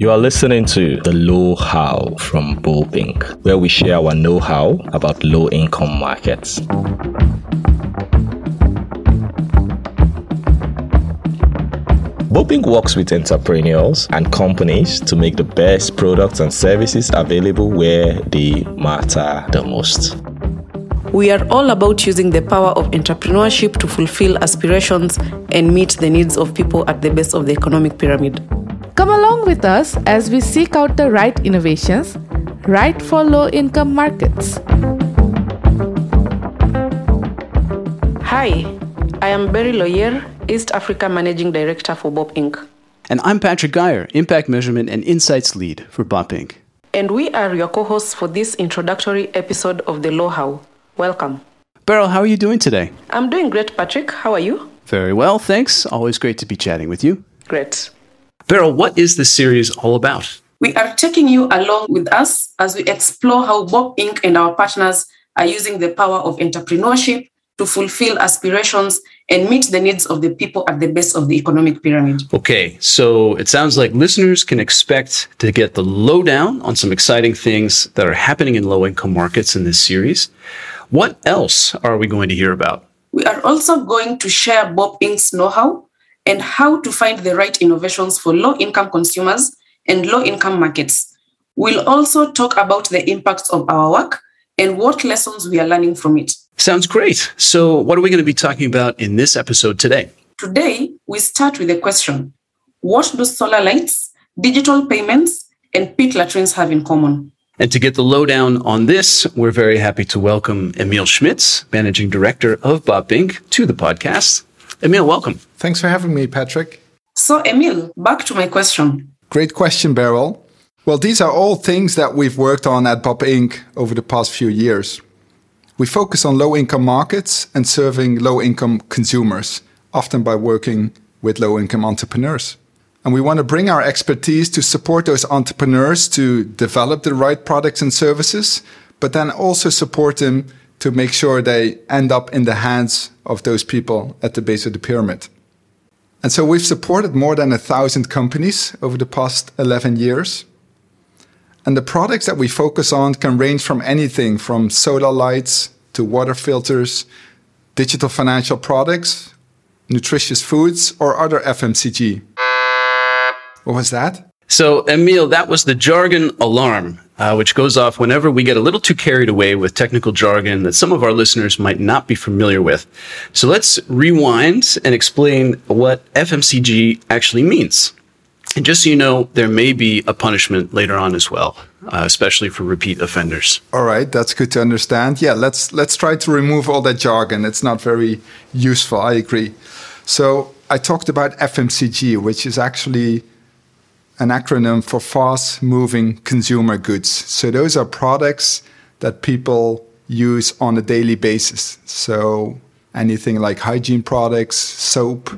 You are listening to The Low How from Bopinc, where we share our know how about low income markets. Bopinc works with entrepreneurs and companies to make the best products and services available where they matter the most. We are all about using the power of entrepreneurship to fulfill aspirations and meet the needs of people at the base of the economic pyramid. Come along with us as we seek out the right innovations, right for low income markets. Hi, I am Beryl Oyier, East Africa Managing Director for Bopinc. And I'm Patrick Guyer, Impact Measurement and Insights Lead for Bopinc. And we are your co hosts for this introductory episode of The Low How. Welcome. Beryl, how are you doing today? I'm doing great, Patrick. How are you? Very well, thanks. Always great to be chatting with you. Great. Beryl, what is this series all about? We are taking you along with us as we explore how Bopinc and our partners are using the power of entrepreneurship to fulfill aspirations and meet the needs of the people at the base of the economic pyramid. Okay, so it sounds like listeners can expect to get the lowdown on some exciting things that are happening in low income markets in this series. What else are we going to hear about? We are also going to share Bopinc's know how and how to find the right innovations for low income consumers and low income markets. We'll also talk about the impacts of our work and what lessons we are learning from it. Sounds great. So, what are we going to be talking about in this episode today? Today, we start with a question What do solar lights, digital payments, and pit latrines have in common? And to get the lowdown on this, we're very happy to welcome Emile Schmitz, Managing Director of Bob Bopinc, to the podcast. Emile, welcome. Thanks for having me, Patrick. So, Emile, back to my question. Great question, Beryl. Well, these are all things that we've worked on at Bopinc over the past few years. We focus on low income markets and serving low income consumers, often by working with low income entrepreneurs. And we want to bring our expertise to support those entrepreneurs to develop the right products and services, but then also support them to make sure they end up in the hands of those people at the base of the pyramid. And so we've supported more than a thousand companies over the past 11 years. And the products that we focus on can range from anything from solar lights to water filters, digital financial products, nutritious foods, or other FMCG. What was that? So, Emile, that was the jargon alarm, uh, which goes off whenever we get a little too carried away with technical jargon that some of our listeners might not be familiar with. So, let's rewind and explain what FMCG actually means. And just so you know, there may be a punishment later on as well, uh, especially for repeat offenders. All right, that's good to understand. Yeah, let's let's try to remove all that jargon. It's not very useful. I agree. So I talked about FMCG, which is actually an acronym for fast moving consumer goods. So those are products that people use on a daily basis. So anything like hygiene products, soap,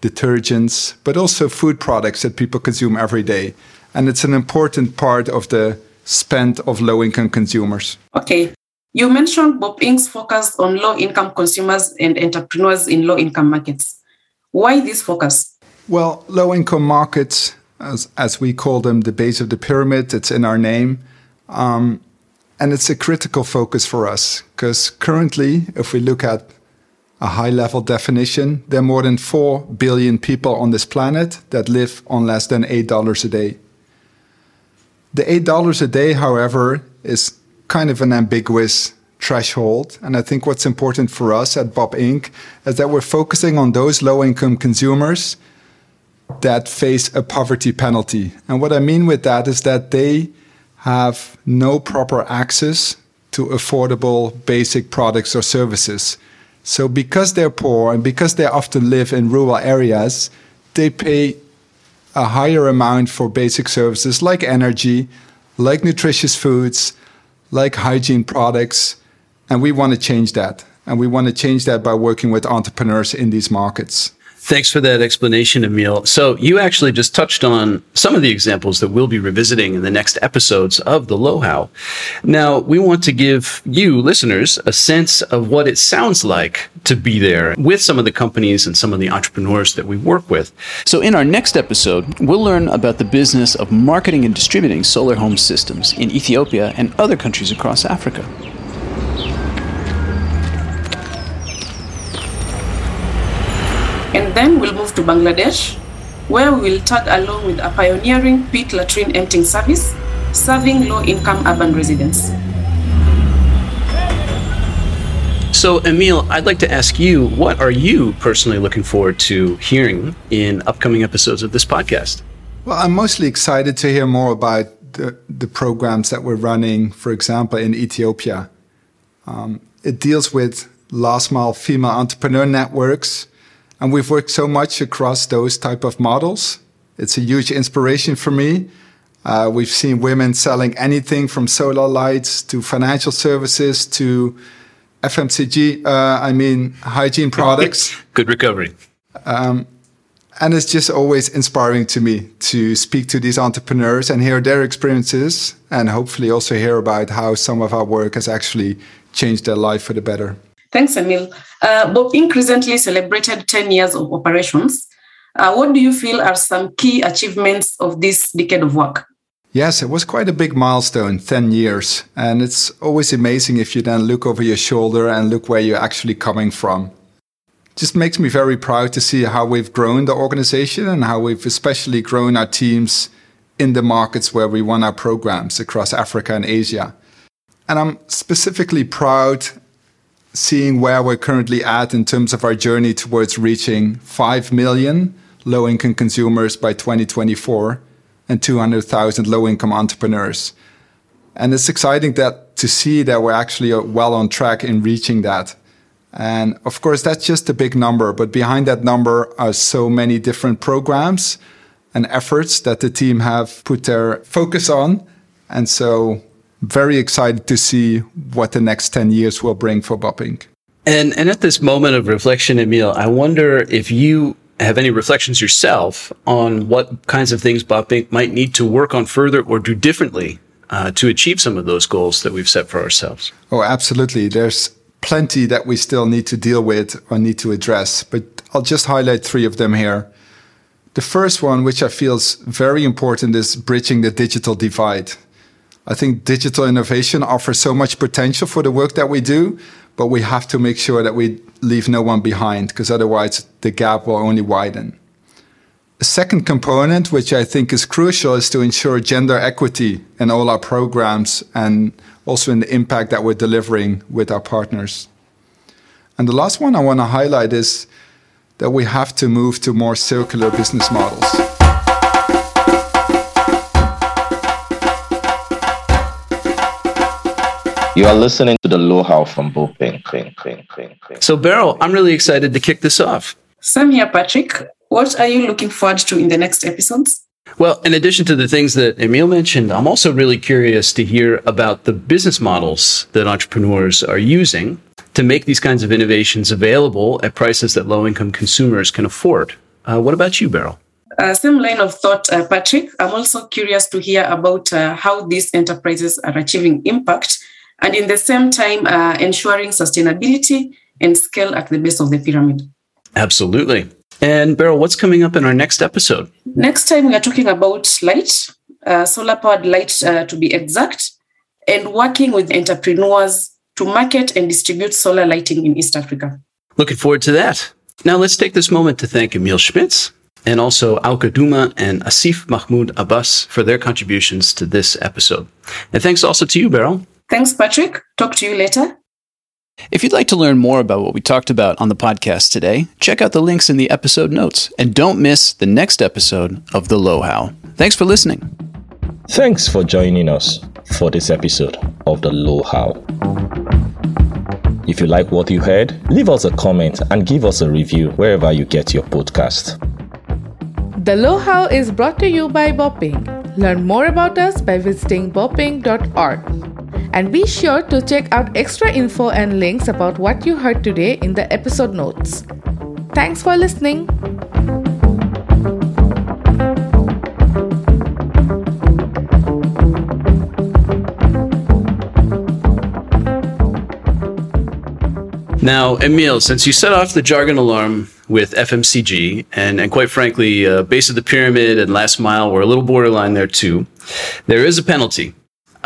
detergents, but also food products that people consume every day. And it's an important part of the spend of low income consumers. Okay. You mentioned Bopinc's focus on low income consumers and entrepreneurs in low income markets. Why this focus? Well, low income markets as, as we call them, the base of the pyramid. It's in our name. Um, and it's a critical focus for us because currently, if we look at a high level definition, there are more than 4 billion people on this planet that live on less than $8 a day. The $8 a day, however, is kind of an ambiguous threshold. And I think what's important for us at Bopinc is that we're focusing on those low income consumers that face a poverty penalty. And what I mean with that is that they have no proper access to affordable basic products or services. So, because they're poor and because they often live in rural areas, they pay a higher amount for basic services like energy, like nutritious foods, like hygiene products. And we want to change that. And we want to change that by working with entrepreneurs in these markets. Thanks for that explanation, Emile. So you actually just touched on some of the examples that we'll be revisiting in the next episodes of the Low-How. Now, we want to give you listeners a sense of what it sounds like to be there with some of the companies and some of the entrepreneurs that we work with. So in our next episode, we'll learn about the business of marketing and distributing solar home systems in Ethiopia and other countries across Africa. And then we'll move to Bangladesh, where we will tag along with a pioneering pit latrine emptying service serving low income urban residents. So, Emile, I'd like to ask you what are you personally looking forward to hearing in upcoming episodes of this podcast? Well, I'm mostly excited to hear more about the, the programs that we're running, for example, in Ethiopia. Um, it deals with last mile female entrepreneur networks, and we've worked so much across those type of models. It's a huge inspiration for me. Uh, we've seen women selling anything from solar lights to financial services to FMCG, uh, I mean, hygiene products. Good recovery. Um, and it's just always inspiring to me to speak to these entrepreneurs and hear their experiences and hopefully also hear about how some of our work has actually changed their life for the better. Thanks, Emile. Uh, Bopinc recently celebrated 10 years of operations. Uh, what do you feel are some key achievements of this decade of work? Yes, it was quite a big milestone, 10 years. And it's always amazing if you then look over your shoulder and look where you're actually coming from. Just makes me very proud to see how we've grown the organization and how we've especially grown our teams in the markets where we run our programs across Africa and Asia. And I'm specifically proud seeing where we're currently at in terms of our journey towards reaching 5 million low income consumers by 2024 and 200,000 low income entrepreneurs. And it's exciting that to see that we're actually uh, well on track in reaching that. And of course, that's just a big number, but behind that number are so many different programs and efforts that the team have put their focus on. And so very excited to see what the next 10 years will bring for Bopinc. And, and at this moment of reflection, Emile, I wonder if you have any reflections yourself on what kinds of things Bopinc might need to work on further or do differently uh, to achieve some of those goals that we've set for ourselves. Oh, absolutely. There's plenty that we still need to deal with or need to address, but I'll just highlight three of them here. The first one, which I feel is very important, is bridging the digital divide. I think digital innovation offers so much potential for the work that we do, but we have to make sure that we leave no one behind because otherwise the gap will only widen. A second component, which I think is crucial, is to ensure gender equity in all our programs and also in the impact that we're delivering with our partners. And the last one I want to highlight is that we have to move to more circular business models. You are listening to the Low-How from Bopinc. So, Beryl, I'm really excited to kick this off. Sam here, Patrick. What are you looking forward to in the next episodes? Well, in addition to the things that Emile mentioned, I'm also really curious to hear about the business models that entrepreneurs are using to make these kinds of innovations available at prices that low income consumers can afford. Uh, what about you, Beryl? Uh, same line of thought, uh, Patrick. I'm also curious to hear about uh, how these enterprises are achieving impact and in the same time uh, ensuring sustainability and scale at the base of the pyramid. Absolutely. And Beryl, what's coming up in our next episode? Next time, we are talking about light, uh, solar powered light uh, to be exact, and working with entrepreneurs to market and distribute solar lighting in East Africa. Looking forward to that. Now, let's take this moment to thank Emile Schmitz and also Auke Duma and Asif Mahmoud Abbas for their contributions to this episode. And thanks also to you, Beryl. Thanks, Patrick. Talk to you later. If you'd like to learn more about what we talked about on the podcast today, check out the links in the episode notes and don't miss the next episode of The Low-How. Thanks for listening. Thanks for joining us for this episode of The Low-How. If you like what you heard, leave us a comment and give us a review wherever you get your podcast. The Low-How is brought to you by Bopinc. Learn more about us by visiting bopinc.org. And be sure to check out extra info and links about what you heard today in the episode notes. Thanks for listening. Now, Emile, since you set off the jargon alarm with FMCG, and, and quite frankly, uh, base of the pyramid and last mile were a little borderline there too, there is a penalty.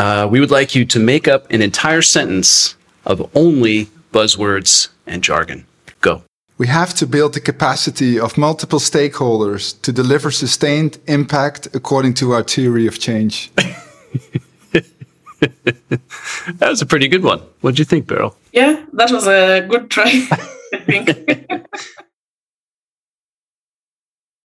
Uh, we would like you to make up an entire sentence of only buzzwords and jargon. Go. We have to build the capacity of multiple stakeholders to deliver sustained impact according to our theory of change. that was a pretty good one. What'd you think, Beryl? Yeah, that was a good try, I think.